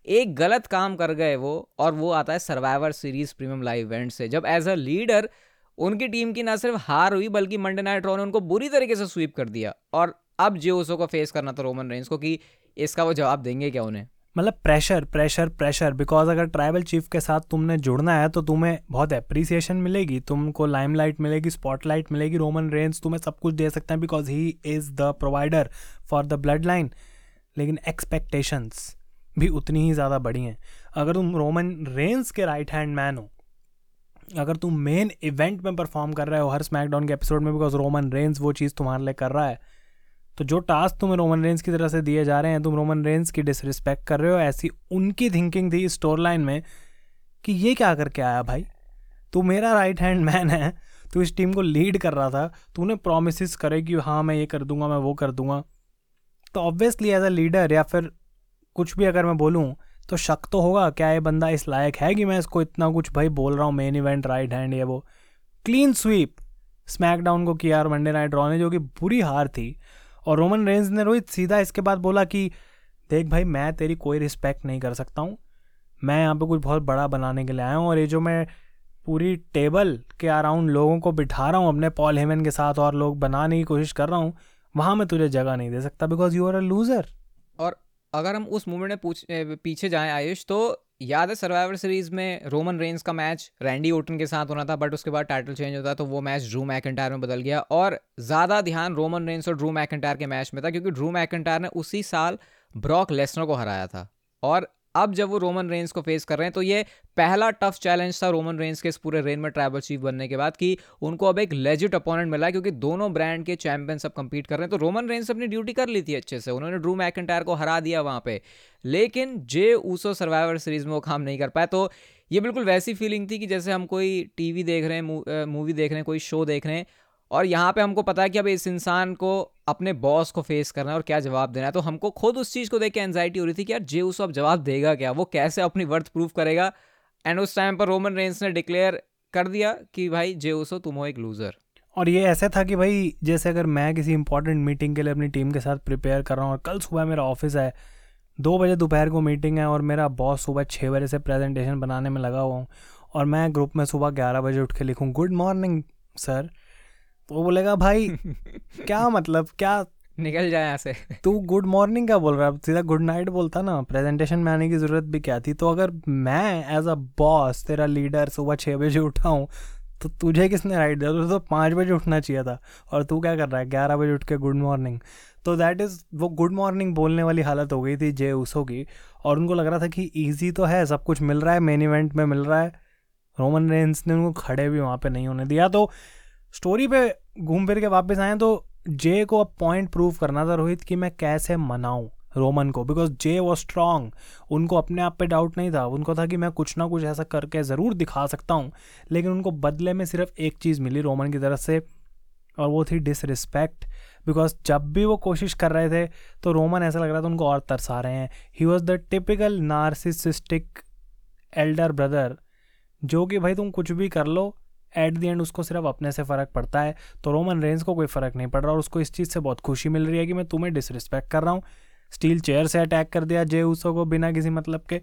एक गलत काम कर गए वो, और वो आता है Survivor Series premium live event से। जब एज अ लीडर उनकी टीम की ना सिर्फ़ हार हुई, बल्कि मंडे नाइट रॉ ने उनको बुरी तरीके से स्वीप कर दिया। और अब जियोसो को फेस करना था रोमन रेंज को कि इसका वो जवाब देंगे क्या उन्हें? मतलब प्रेशर प्रेशर प्रेशर बिकॉज़ अगर ट्राइबल चीफ के साथ तुमने जुड़ना है तो तुम्हें बहुत अप्रिसिएशन मिलेगी, तुमको लाइमलाइट मिलेगी स्पॉटलाइट मिलेगी रोमन रेंज तुम्हें सब कुछ दे सकते हैं because he is the provider for the Bloodline लेकिन एक्सपेक्टेशंस भी उतनी ही ज़्यादा बड़ी हैं। अगर तुम रोमन रेंस के राइट हैंड मैन हो, अगर तुम मेन इवेंट में परफॉर्म कर रहे हो हर स्मैकडाउन के एपिसोड में बिकॉज़ रोमन रेंस वो चीज़ तुम्हारे लिए कर रहा है तो जो टास्क तुम्हें रोमन रेंस की तरह से दिए जा रहे हैं, तुम रोमन रेंस की डिसरिस्पेक्ट कर रहे हो, ऐसी उनकी थिंकिंग थी स्टोर लाइन में कि ये क्या करके आया भाई? तू मेरा राइट हैंड मैन है, तू इस टीम को लीड कर रहा था, तूने प्रोमिस करे कि हाँ मैं ये कर दूँगा, मैं वो कर दूँगा। तो ऑब्वियसली एज अ लीडर या फिर कुछ भी अगर मैं बोलूँ तो शक तो होगा, क्या ये बंदा इस लायक है कि मैं इसको इतना कुछ भाई बोल रहा हूँ मेन इवेंट राइट हैंड ये वो। क्लीन स्वीप स्मैकडाउन को किया और मंडे नाइट रॉ ने, जो कि बुरी हार थी। और रोमन रेंज ने रोहित सीधा इसके बाद बोला कि, देख भाई, मैं तेरी कोई रिस्पेक्ट नहीं कर सकता हूँ। मैं यहाँ पे कुछ बहुत बड़ा बनाने के लिए आया हूँ और ये जो मैं पूरी टेबल के अराउंड लोगों को बिठा रहा हूँ, अपने पॉल हेमन के साथ और लोग बनाने की कोशिश कर रहा हूँ, वहाँ मैं तुझे जगह नहीं दे सकता because you are a loser और अगर हम उस मूवमेंट में पूछ पीछे जाएँ आयुष तो याद है सर्वाइवर सीरीज़ में रोमन रेंस का मैच रैंडी ओटन के साथ होना था बट उसके बाद टाइटल चेंज होता तो वो मैच ड्रू मैकेंटायर में बदल गया और ज़्यादा ध्यान रोमन रेंस और ड्रू मैकेंटायर के मैच में था, क्योंकि ड्रू मैकेंटायर ने उसी साल ब्रॉक लेसनर को हराया था और अब जब वो रोमन रेंस को फेस कर रहे हैं तो ये पहला टफ चैलेंज था रोमन रेंस के इस पूरे रेन में ट्राइबल चीफ बनने के बाद कि उनको अब एक लेजिट अपोनेंट मिला क्योंकि दोनों ब्रांड के चैंपियन सब कंपीट कर रहे हैं। तो रोमन रेंस अपनी ड्यूटी कर ली थी अच्छे से। उन्होंने ड्रू मैकेंटायर को हरा दिया वहाँ पे। लेकिन जे ऊसो सर्वाइवर सीरीज़ में वो काम नहीं कर पाया। तो ये बिल्कुल वैसी फीलिंग थी कि जैसे हम कोई टीवी देख रहे हैं मूवी देख रहे हैं, कोई शो देख रहे हैं, और यहाँ पे हमको पता है कि अब इस इंसान को अपने बॉस को फेस करना है और क्या जवाब देना है। तो हमको खुद उस चीज़ को देख के एनजाइटी हो रही थी कि यार, जे उसको अब जवाब देगा क्या? वो कैसे अपनी वर्थ प्रूफ करेगा? एंड उस टाइम पर रोमन रेंस ने डिक्लेयर कर दिया कि भाई, जे उसो तुम हो एक लूज़र और ये ऐसा था कि भाई, जैसे अगर मैं किसी इंपॉर्टेंट मीटिंग के लिए अपनी टीम के साथ प्रिपेयर कर रहा हूँ और कल सुबह मेरा ऑफ़िस है, दो बजे दोपहर को मीटिंग है और मेरा बॉस सुबह छः बजे से प्रेजेंटेशन बनाने में लगा हुआ हूँ और मैं ग्रुप में सुबह ग्यारह बजे उठ के लिखूँ गुड मॉर्निंग सर वो बोलेगा भाई क्या मतलब क्या निकल जाए यहाँ से। तू गुड मॉर्निंग क्या बोल रहा है। सीधा गुड नाइट बोलता ना प्रेजेंटेशन में आने की ज़रूरत भी क्या थी? तो अगर मैं एज अ बॉस तेरा लीडर सुबह छः बजे उठा हूँ तो तुझे किसने राइट दिया? तुझे तो पाँच बजे उठना चाहिए था। और तू क्या कर रहा है? ग्यारह बजे उठ के गुड मॉर्निंग तो दैट इज़ वो गुड मॉर्निंग बोलने वाली हालत हो गई थी जे उसो की। और उनको लग रहा था कि ईजी तो है सब कुछ मिल रहा है मेन इवेंट में मिल रहा है। रोमन रेंस ने उनको खड़े भी वहाँ पर नहीं होने दिया। तो स्टोरी पे घूम फिर के वापस आए तो जे को अब पॉइंट प्रूव करना था रोहित कि मैं कैसे मनाऊं रोमन को बिकॉज़ जे वो स्ट्रांग उनको अपने आप पे डाउट नहीं था। उनको था कि मैं कुछ ना कुछ ऐसा करके ज़रूर दिखा सकता हूँ, लेकिन उनको बदले में सिर्फ़ एक चीज़ मिली रोमन की तरफ़ से, और वो थी डिसरिस्पेक्ट बिकॉज़ जब भी वो कोशिश कर रहे थे तो रोमन ऐसा लग रहा था उनको और तरसा रहे हैं। He was the typical narcissistic elder brother जो कि भाई तुम कुछ भी कर लो एट दी एंड उसको सिर्फ़ अपने से फ़र्क पड़ता है तो रोमन रेंज को कोई फ़र्क नहीं पड़ रहा और उसको इस चीज़ से बहुत खुशी मिल रही है कि मैं तुम्हें डिसरिस्पेक्ट कर रहा हूँ। स्टील चेयर से अटैक कर दिया जे उसो को बिना किसी मतलब के।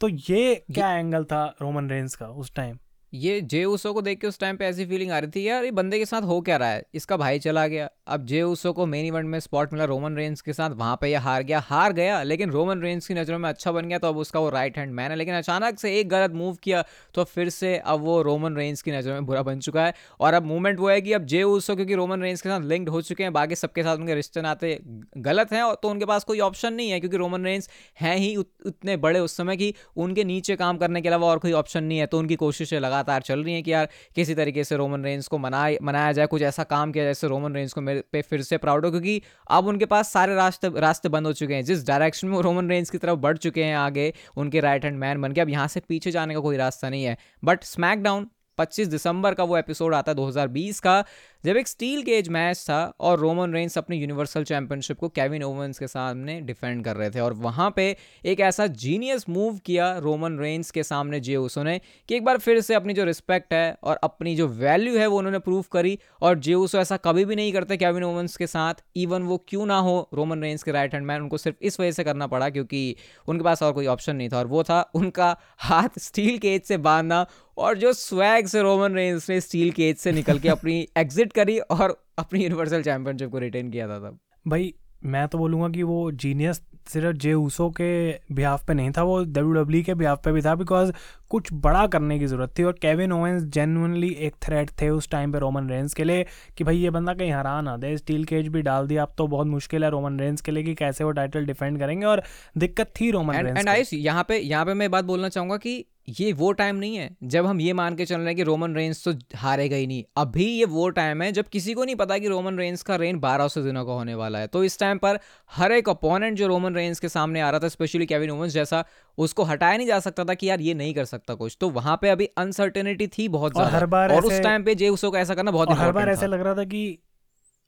तो ये क्या एंगल था रोमन रेंज का उस टाइम ये जे उसो को देख के उस टाइम पे ऐसी फीलिंग आ रही थी, यार, ये बंदे के साथ हो क्या रहा है? इसका भाई चला गया। अब जे उसो को मेन इवेंट में स्पॉट मिला रोमन रेंज के साथ, वहाँ पे ये हार गया। हार गया, लेकिन रोमन रेंज की नज़रों में अच्छा बन गया तो अब उसका वो राइट हैंड मैन है। लेकिन अचानक से एक गलत मूव किया तो फिर से अब वो रोमन रेंज की नज़रों में बुरा बन चुका है। और अब मूवमेंट वो है कि अब जे उसो क्योंकि रोमन रेंज के साथ लिंक्ड हो चुके हैं, बाकी सबके साथ उनके रिश्ते नाते गलत हैं तो उनके पास कोई ऑप्शन नहीं है, क्योंकि रोमन रेंज हैं ही उतने बड़े उस समय कि, उनके नीचे काम करने के अलावा और कोई ऑप्शन नहीं है तो उनकी कोशिशें लगातार चल रही हैं कि यार किसी तरीके से रोमन रेंज को मनाए, मनाया जाए, कुछ ऐसा काम किया जाए जैसे रोमन रेंज को मेरे पे फिर से प्राउड हो, क्योंकि अब उनके पास सारे रास्ते रास्ते बंद हो चुके हैं। जिस डायरेक्शन में रोमन रेंज की तरफ़ बढ़ चुके हैं आगे, उनके राइट हैंड मैन बन के, अब यहाँ से पीछे जाने का कोई रास्ता नहीं है। बट स्मैकडाउन 25 दिसंबर का वो एपिसोड आता है 2020 का। जब एक स्टील केज मैच था और रोमन रेंस अपनी यूनिवर्सल चैंपियनशिप को केविन ओवंस के सामने डिफेंड कर रहे थे, और वहाँ पे एक ऐसा जीनियस मूव किया रोमन रेंस के सामने जे उसो ने कि एक बार फिर से अपनी जो रिस्पेक्ट है और अपनी जो वैल्यू है वो उन्होंने प्रूव करी, और जे उसो ऐसा कभी भी नहीं करते केविन ओवंस के साथ इवन वो क्यों ना हो रोमन रेंस के राइट हैंड मैन उनको सिर्फ़ इस वजह से करना पड़ा क्योंकि उनके पास और कोई ऑप्शन नहीं था, और वो था उनका हाथ स्टील केज से बांधना, और जो स्वैग से रोमन रेंस ने स्टील केज से निकल के अपनी एग्जिट करी और अपनी यूनिवर्सल चैंपियनशिप को रिटेन किया था तब। भाई, मैं तो बोलूँगा कि वो जीनियस सिर्फ़ जे ऊसो के बिहाफ पे नहीं था, वो डब्ल्यू डब्ल्यू के बिहाफ पे भी था बिकॉज़ कुछ बड़ा करने की ज़रूरत थी और केविन ओवेंस जेनुअनली एक थ्रेट थे उस टाइम पे रोमन रेंस के लिए कि भाई ये बंदा कहीं हरा ना दे। स्टील केज भी डाल दिया। अब तो बहुत मुश्किल है रोमन रेंस के लिए कि कैसे वो टाइटल डिफेंड करेंगे और दिक्कत थी रोमन रेंस एंड आयुष यहाँ पे यहाँ पे मैं बात बोलना चाहूँगा कि ये वो टाइम नहीं है जब हम ये मान के चल रहे हैं कि रोमन रेंस तो हारेगा ही नहीं। अभी ये वो टाइम है जब किसी को नहीं पता कि रोमन रेंस का रेन बारह सौ दिनों का होने वाला है। तो इस टाइम पर हर एक अपोनेंट जो रोमन रेंस के सामने आ रहा था स्पेशली केविन ओवंस जैसा उसको हटाया नहीं जा सकता था कि यार ये नहीं कर सकता। कुछ। तो वहाँ पे अभी अनसर्टेनिटी थी बहुत ज़्यादा। हर बार और उस टाइम पे जे उसको ऐसा करना बहुत हर बार ऐसा लग रहा था कि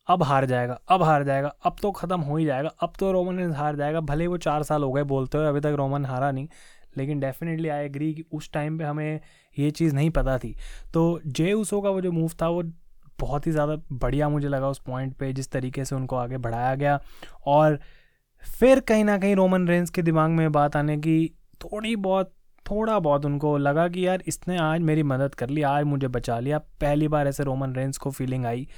अब हार जाएगा अब हार जाएगा अब तो खत्म हो ही जाएगा अब तो रोमन हार जाएगा भले वो चार साल हो गए बोलते हुए अभी तक रोमन हारा नहीं लेकिन डेफिनेटली आई एग्री कि उस टाइम पे हमें ये चीज़ नहीं पता थी। तो जे उसो का वो जो मूव था वो बहुत ही ज़्यादा बढ़िया मुझे लगा उस पॉइंट पे जिस तरीके से उनको आगे बढ़ाया गया। और फिर कहीं ना कहीं रोमन रेंस के दिमाग में बात आने की थोड़ी बहुत थोड़ा बहुत उनको लगा कि यार इसने आज मेरी मदद कर ली, आज मुझे बचा लिया। पहली बार ऐसे रोमन रेंस को फीलिंग आई।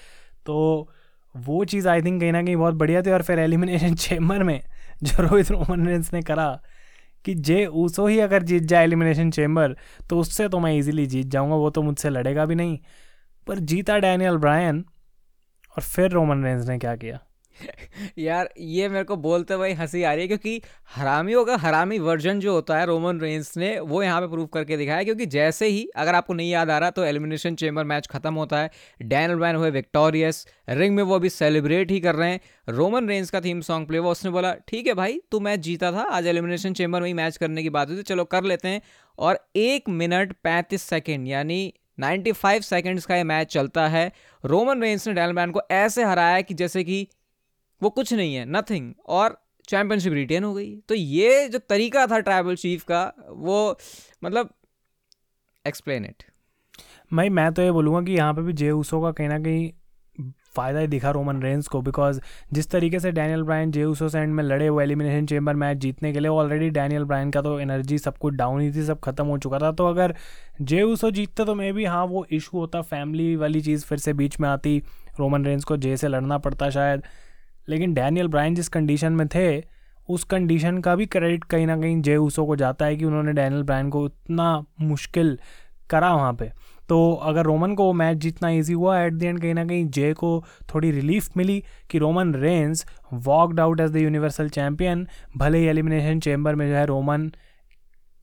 तो वो चीज़ आई थिंक कहीं ना कहीं बहुत बढ़िया थी और फिर एलिमिनेशन चेम्बर में जो रोहित रोमन रेंस ने करा कि जे ऊसो ही अगर जीत जाए एलिमिनेशन चेम्बर तो उससे तो मैं इजीली जीत जाऊँगा, वो तो मुझसे लड़ेगा भी नहीं। पर जीता डैनियल ब्रायन और फिर रोमन रेंज ने क्या किया? यार, ये मेरे को बोलते हुए हँसी आ रही है क्योंकि हरामियों का हरामी वर्जन जो होता है रोमन रेंस ने, वो यहाँ पे प्रूव करके दिखाया क्योंकि जैसे ही, अगर आपको नहीं याद आ रहा तो एलिमिनेशन चेम्बर मैच खत्म होता है। डैनल वैन हुए विक्टोरियस रिंग में वो अभी सेलिब्रेट ही कर रहे हैं। रोमन रेंस का थीम सॉन्ग प्ले हुआ, उसने बोला, ठीक है भाई, तू मैच जीता था, आज एलिमिनेशन चेम्बर में ही मैच करने की बात हुई थी चलो कर लेते हैं। और एक मिनट पैंतीस सेकेंड यानी 95 सेकंड्स का ये मैच चलता है। रोमन रेंस ने डैनल वैन को ऐसे हराया कि जैसे कि वो कुछ नहीं है नथिंग और चैंपियनशिप रिटेन हो गई। तो ये जो तरीका था ट्राइबल चीफ का, वो मतलब एक्सप्लेन इट भाई मैं तो ये बोलूँगा कि यहाँ पे भी जे ऊसो का कहीं ना कहीं फ़ायदा ही दिखा रोमन रेंस को बिकॉज़ जिस तरीके से डैनियल ब्रायन जे ऊसो से एंड में लड़े, वो एलिमिनेशन चेम्बर मैच जीतने के लिए ऑलरेडी डैनियल ब्रायन का तो एनर्जी सब कुछ डाउन ही थी, सब खत्म हो चुका था। तो अगर जे ऊसो जीतते तो मे भी हाँ वो इशू होता फैमिली वाली चीज़ फिर से बीच में आती रोमन रेंस को जे से लड़ना पड़ता शायद। लेकिन डैनियल ब्राइन जिस कंडीशन में थे, उस कंडीशन का भी क्रेडिट कहीं ना कहीं जे ऊसो को जाता है कि उन्होंने डैनियल ब्रायन को उतना मुश्किल करा वहाँ पे। तो अगर रोमन को वो मैच जीतना इजी हुआ एट द एंड कहीं ना कहीं जे को थोड़ी रिलीफ मिली कि Roman Reigns walked out as the Universal champion भले ही एलिमिनेशन चैम्बर में जो है रोमन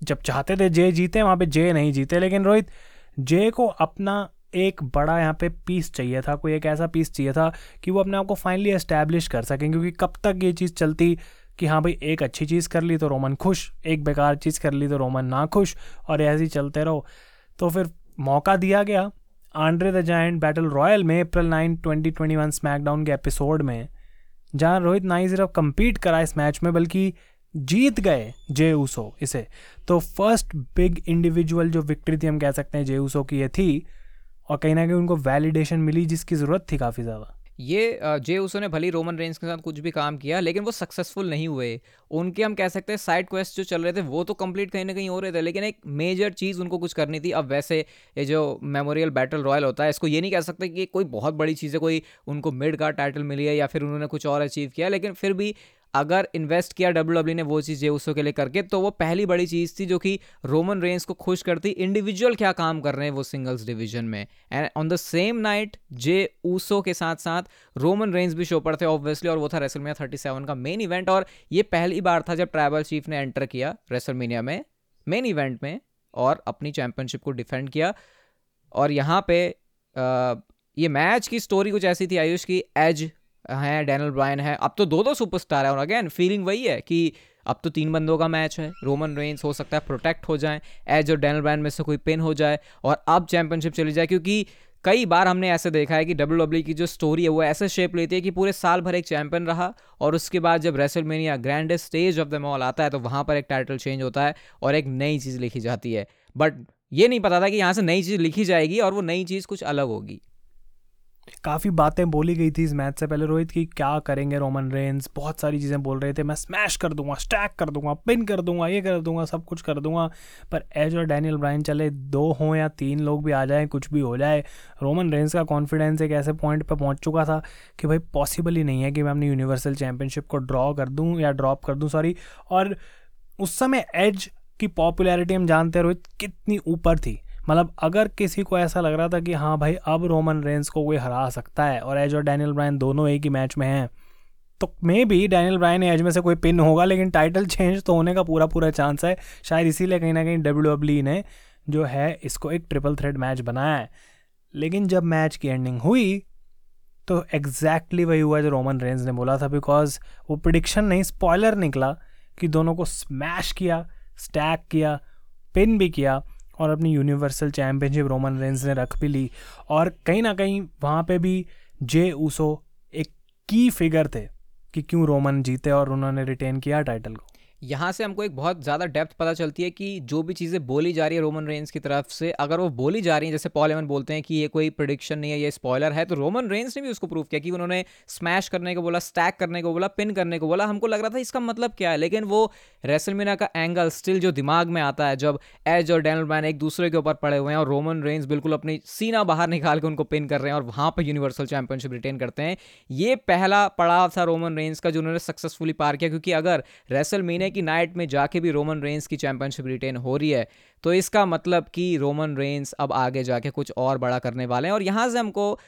जब चाहते थे जे जीते, वहाँ पे जे नहीं जीते। लेकिन रोहित, जे को अपना एक बड़ा यहाँ पे पीस चाहिए था, कोई एक ऐसा पीस चाहिए था कि वो अपने आप को फाइनली एस्टैब्लिश कर सकें, क्योंकि कब तक ये चीज़ चलती कि हाँ भाई, एक अच्छी चीज़ कर ली तो रोमन खुश, एक बेकार चीज़ कर ली तो रोमन ना खुश, और ऐसे ही चलते रहो। तो फिर मौका दिया गया Andre the Giant battle royal में April nine twenty twenty one SmackDown के एपिसोड में, जहाँ रोहित ना ही सिर्फ़ कम्पीट करा इस मैच में, बल्कि जीत गए जे ऊसो इसे। तो फ़र्स्ट बिग इंडिविजुअल जो विक्ट्री थी, हम कह सकते हैं जे ऊसो की ये थी और कहीं ना कहीं उनको वैलिडेशन मिली, जिसकी ज़रूरत थी काफ़ी ज़्यादा। ये जे उसो ने भली रोमन रेंज के साथ कुछ भी काम किया, लेकिन वो सक्सेसफुल नहीं हुए। उनके हम कह सकते हैं साइड क्वेस्ट जो चल रहे थे, वो तो कंप्लीट कहीं ना कहीं हो रहे थे, लेकिन एक मेजर चीज़ उनको कुछ करनी थी। अब वैसे ये जो मेमोरियल बैटल रॉयल होता है, इसको ये नहीं कह सकते कि कोई बहुत बड़ी चीज़ है, कोई उनको मिड का टाइटल मिली है या फिर उन्होंने कुछ और अचीव किया, लेकिन फिर भी अगर इन्वेस्ट किया डब्ल्यू डब्ल्यू ने वो चीज़ जे उसो के लिए करके तो वो पहली बड़ी चीज़ थी जो कि रोमन रेंस को खुश करती। इंडिविजुअल क्या काम कर रहे हैं वो सिंगल्स डिवीज़न में? And on the same night Jey Uso के साथ साथ रोमन रेंस भी शो पर थे ऑब्वियसली और वो था रेसलमिया थर्टी सेवन का मेन इवेंट और ये पहली बार था जब ट्राइबल चीफ ने एंटर किया रेसलमीनिया में मेन इवेंट में और अपनी चैंपियनशिप को डिफेंड किया। और यहाँ पे आ, ये मैच की स्टोरी कुछ ऐसी थी आयुष की एज हैं डैनल ब्रायन है। अब तो दो दो सुपरस्टार है और अगेन फीलिंग वही है कि अब तो तीन बंदों का मैच है। रोमन रेंस हो सकता है प्रोटेक्ट हो जाए एज और डैनल ब्रायन में से कोई पिन हो जाए और अब चैंपियनशिप चली जाए क्योंकि कई बार हमने ऐसे देखा है कि डब्ल्यू डब्ल्यू की जो स्टोरी है, वो ऐसे शेप लेती है कि पूरे साल भर एक चैंपियन रहा और उसके बाद जब WrestleMania grandest stage of them all आता है तो वहाँ पर एक टाइटल चेंज होता है और एक नई चीज़ लिखी जाती है। बट ये नहीं पता था कि यहाँ से नई चीज़ लिखी जाएगी और वो नई चीज़ कुछ अलग होगी। काफ़ी बातें बोली गई थी इस मैच से पहले, रोहित, की क्या करेंगे रोमन रेंस? बहुत सारी चीज़ें बोल रहे थे, मैं स्मैश कर दूँगा स्टैक कर दूँगा पिन कर दूँगा, ये कर दूँगा, सब कुछ कर दूँगा। पर एज और डैनियल ब्राइन चले, दो हों या तीन लोग भी आ जाए, कुछ भी हो जाए, रोमन रेंस का कॉन्फिडेंस एक ऐसे पॉइंट पर पहुँच चुका था कि भाई पॉसिबल ही नहीं है कि मैं अपनी यूनिवर्सल चैम्पियनशिप को ड्रॉ कर दूँ या ड्रॉप कर दूँ सॉरी और उस समय एज की पॉपुलैरिटी हम जानते हैं, रोहित, कितनी ऊपर थी। मतलब अगर किसी को ऐसा लग रहा था कि हाँ भाई, अब रोमन रेंस को कोई हरा सकता है और एज और डैनियल ब्रायन दोनों एक ही मैच में हैं तो maybe Daniel Bryan Edge में से कोई पिन होगा, लेकिन टाइटल चेंज तो होने का पूरा पूरा चांस है। शायद इसीलिए कहीं ना कहीं डब्ल्यू डब्ल्यू ने जो है इसको एक ट्रिपल थ्रेड मैच बनाया है। लेकिन जब मैच की एंडिंग हुई तो एग्जैक्टली वही हुआ जो रोमन रेंज ने बोला था बिकॉज़ वो प्रिडिक्शन नहीं स्पॉयलर निकला कि दोनों को स्मैश किया स्टैक किया पिन भी किया। और अपनी यूनिवर्सल चैम्पियनशिप रोमन रेंस ने रख भी ली। और कहीं ना कहीं वहाँ पे भी जे ऊसो एक की फिगर थे कि क्यों रोमन जीते और उन्होंने रिटेन किया टाइटल को। यहाँ से हमको एक बहुत ज़्यादा डेप्थ पता चलती है कि जो भी चीज़ें बोली जा रही है रोमन रेंस की तरफ़ से, अगर वो बोली जा रही हैं, जैसे पॉल एवन बोलते हैं कि ये कोई प्रोडिक्शन नहीं है, ये स्पॉयलर है तो रोमन रेंस ने भी उसको प्रूव किया कि उन्होंने स्मैश करने को बोला स्टैक करने को बोला पिन करने को बोला। हमको लग रहा था इसका मतलब क्या है? लेकिन वो रेसलमिना का एंगल स्टिल जो दिमाग में आता है, जब एज और डैनल मैन एक दूसरे के ऊपर पड़े हुए हैं और रोमन रेंस बिल्कुल अपनी सीना बाहर निकाल के उनको पिन कर रहे हैं और वहाँ पर यूनिवर्सल चैंपियनशिप रिटेन करते हैं। ये पहला पड़ाव था रोमन रेंस का, जो उन्होंने सक्सेसफुली पार किया, क्योंकि अगर रेसल की नाइट में जाके भी रोमन रेंस की चैंपियनशिप रिटेन हो रही है। तो इसका मतलब कि रोमन रेंस अब आगे जाके कुछ और बड़ा करने वाले हैं। और यहाँ से हमको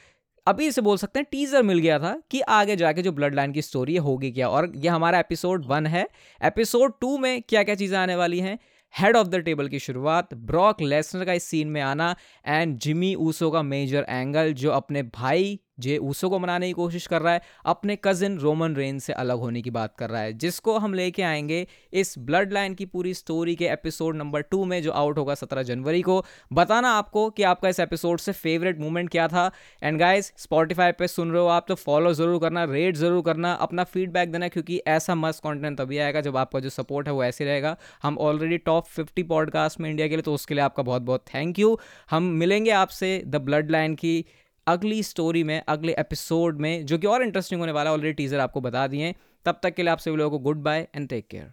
अभी से बोल सकते हैं, टीजर मिल गया था कि आगे जाके जो ब्लड लाइन की स्टोरी है, होगी क्या। और ये हमारा एपिसोड वन है। एपिसोड टू में क्या क्या चीज़ें आने वाली हैं? हेड ऑफ़ द टेबल की शुरुआत ब्रॉक लेसनर का इस सीन में आना एंड जिमी ऊसो का मेजर एंगल जो अपने भाई जे ऊसो को मनाने की कोशिश कर रहा है, अपने कजिन रोमन रेन से अलग होने की बात कर रहा है, जिसको हम लेके आएँगे इस ब्लड लाइन की पूरी स्टोरी के एपिसोड नंबर टू में, जो आउट होगा सत्रह जनवरी को। बताना आपको कि आपका इस एपिसोड से फेवरेट मोमेंट क्या था। एंड गाइज़ स्पॉटिफाई पे सुन रहे हो आप तो फॉलो ज़रूर करना रेट ज़रूर करना, अपना फीडबैक देना, क्योंकि ऐसा मस्त कॉन्टेंट तभी आएगा जब आपका जो सपोर्ट है वो ऐसे रहेगा। हम ऑलरेडी टॉप फिफ्टी पॉडकास्ट में इंडिया के लिए तो उसके लिए आपका बहुत बहुत थैंक यू हम मिलेंगे आपसे द ब्लड लाइन की अगली स्टोरी में, अगले एपिसोड में, जो कि और इंटरेस्टिंग होने वाला ऑलरेडी टीजर आपको बता दिए तब तक के लिए आप सभी लोगों को goodbye and take care